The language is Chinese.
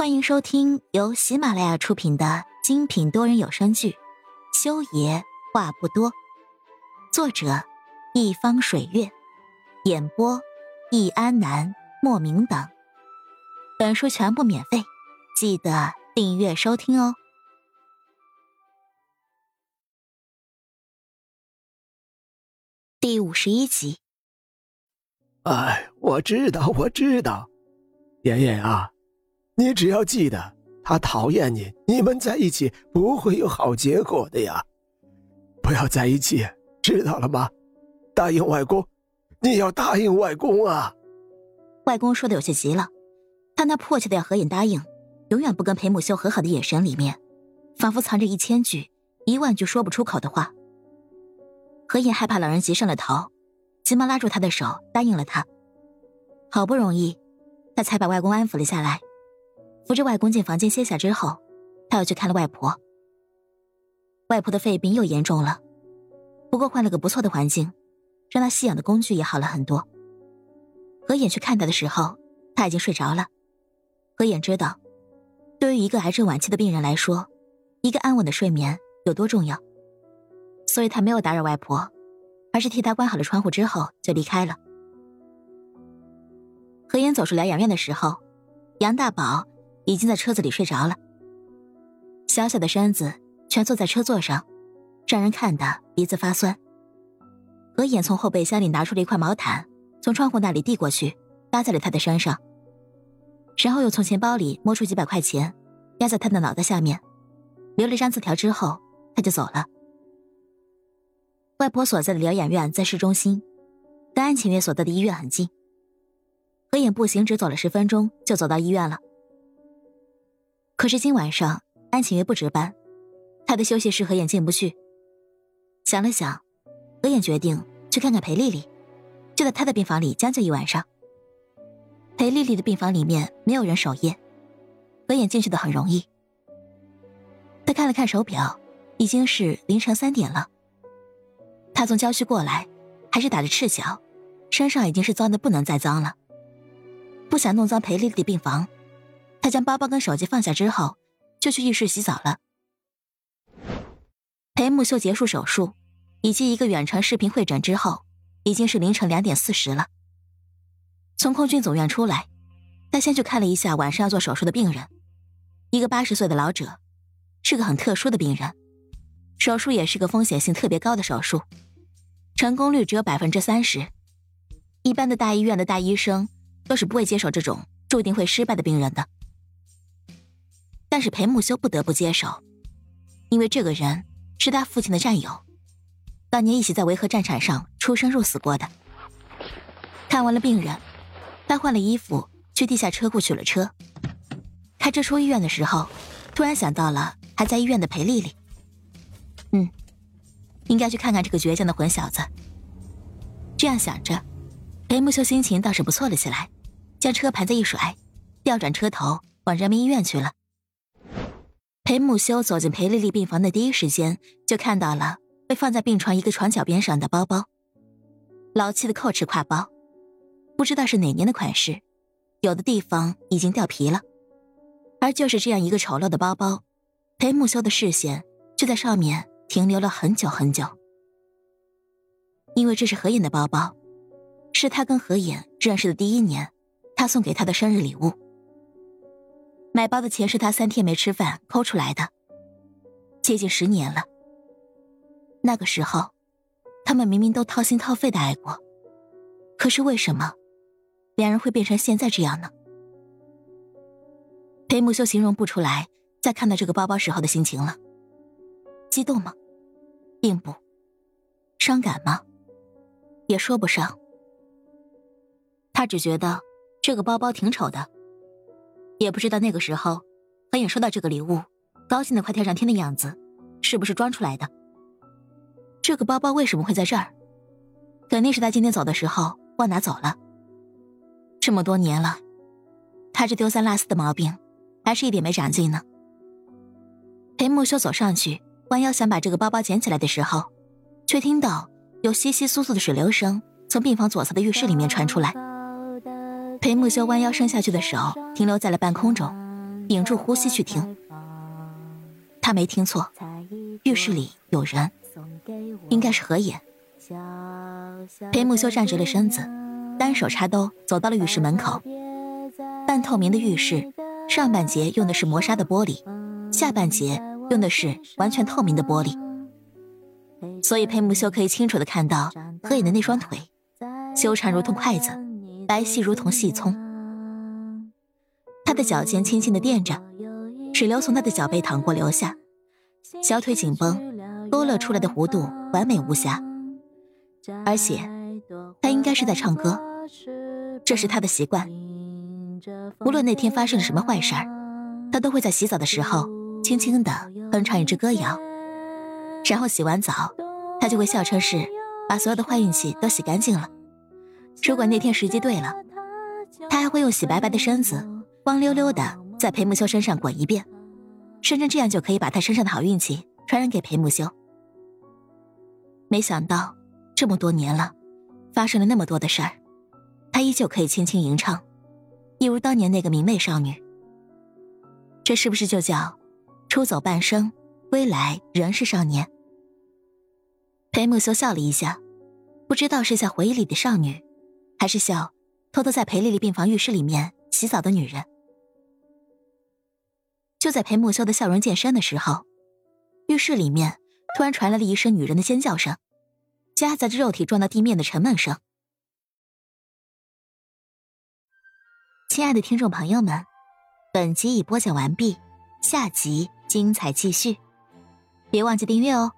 欢迎收听由喜马拉雅出品的精品多人有声剧《修爷话不多》，作者：一方水月，演播：易安南、莫名等。本书全部免费，记得订阅收听哦。第五十一集。哎，我知道，我知道，妍妍啊。你只要记得，他讨厌你，你们在一起不会有好结果的呀！不要在一起，知道了吗？答应外公，你要答应外公啊！外公说的有些急了，他那迫切的要何影答应，永远不跟裴母秀和好的眼神里面，仿佛藏着一千句、一万句说不出口的话。何影害怕老人急上了头，急忙拉住他的手，答应了他。好不容易，他才把外公安抚了下来。扶着外公进房间歇下之后，他又去看了外婆。外婆的肺病又严重了，不过换了个不错的环境，让她吸氧的工具也好了很多。何眼去看她的时候，她已经睡着了。何眼知道，对于一个癌症晚期的病人来说，一个安稳的睡眠有多重要，所以他没有打扰外婆，而是替她关好了窗户之后就离开了。何眼走出疗养院的时候，杨大宝。已经在车子里睡着了，小小的身子蜷坐在车座上，让人看得鼻子发酸。何眼从后备箱里拿出了一块毛毯，从窗户那里递过去，搭在了他的身上，然后又从钱包里摸出几百块钱，压在他的脑袋下面，留了张字条之后，他就走了。外婆所在的疗养院在市中心，跟安晴月所在的医院很近。何眼步行只走了十分钟，就走到医院了。可是今晚上安晴月不值班，她的休息室何眼进不去。想了想，何眼决定去看看裴丽丽，就在她的病房里将就一晚上。裴丽丽的病房里面没有人守夜，何眼进去的很容易。他看了看手表，已经是凌晨三点了。他从郊区过来，还是打着赤脚，身上已经是脏的不能再脏了，不想弄脏裴丽丽的病房。他将包包跟手机放下之后，就去浴室洗澡了。裴木秀结束手术，以及一个远程视频会诊之后，已经是凌晨两点四十了。从空军总院出来，他先去看了一下晚上要做手术的病人，一个八十岁的老者，是个很特殊的病人，手术也是个风险性特别高的手术，成功率只有百分之三十，一般的大医院的大医生都是不会接受这种注定会失败的病人的。但是裴木修不得不接受，因为这个人是他父亲的战友，当年一起在维和战场上出生入死过的。看完了病人，他换了衣服去地下车库取了车。开车出医院的时候，突然想到了还在医院的裴丽丽。嗯，应该去看看这个倔强的混小子。这样想着，裴木修心情倒是不错了起来，将车盘子一甩，调转车头往人民医院去了。裴木修走进裴丽丽病房的第一时间，就看到了被放在病床一个床角边上的包包，老气的蔻驰挎包，不知道是哪年的款式，有的地方已经掉皮了。而就是这样一个丑陋的包包，裴木修的视线就在上面停留了很久很久，因为这是何影的包包，是他跟何影认识的第一年，他送给他的生日礼物。买包的钱是他三天没吃饭抠出来的，接近十年了。那个时候，他们明明都掏心掏肺的爱过，可是为什么两人会变成现在这样呢？裴木修形容不出来，在看到这个包包时候的心情了。激动吗？并不。伤感吗？也说不上。他只觉得这个包包挺丑的。也不知道那个时候，何影收到这个礼物，高兴的快跳上天的样子，是不是装出来的？这个包包为什么会在这儿？肯定是他今天走的时候忘拿走了。这么多年了，他这丢三落四的毛病，还是一点没长进呢。裴木修走上去，弯腰想把这个包包捡起来的时候，却听到有窸窸窣窣的水流声从病房左侧的浴室里面传出来。裴木修弯腰伸下去的手停留在了半空中，屏住呼吸去听。他没听错，浴室里有人，应该是何野。裴木修站直了身子，单手插兜走到了浴室门口。半透明的浴室，上半截用的是磨砂的玻璃，下半截用的是完全透明的玻璃，所以裴木修可以清楚的看到何野的那双腿，修长如同筷子，白皙如同细葱。他的脚尖轻轻的垫着，水流从他的脚背淌过流下，小腿紧绷，勾勒出来的弧度完美无瑕。而且，他应该是在唱歌，这是他的习惯。无论那天发生了什么坏事儿，他都会在洗澡的时候轻轻的哼唱一支歌谣，然后洗完澡，他就会笑称是把所有的坏运气都洗干净了。如果那天时机对了，他还会用洗白白的身子。光溜溜的在裴木修身上滚一遍，甚至这样就可以把他身上的好运气传染给裴木修。没想到这么多年了，发生了那么多的事儿，他依旧可以轻轻吟唱，一如当年那个明媚少女。这是不是就叫出走半生，归来仍是少年？裴木修笑了一下，不知道是在回忆里的少女，还是笑偷偷在裴丽丽病房浴室里面洗澡的女人。就在裴木修的笑容渐深的时候，浴室里面突然传来了一声女人的尖叫声，夹杂着肉体撞到地面的沉闷声。亲爱的听众朋友们，本集已播讲完毕，下集精彩继续，别忘记订阅哦。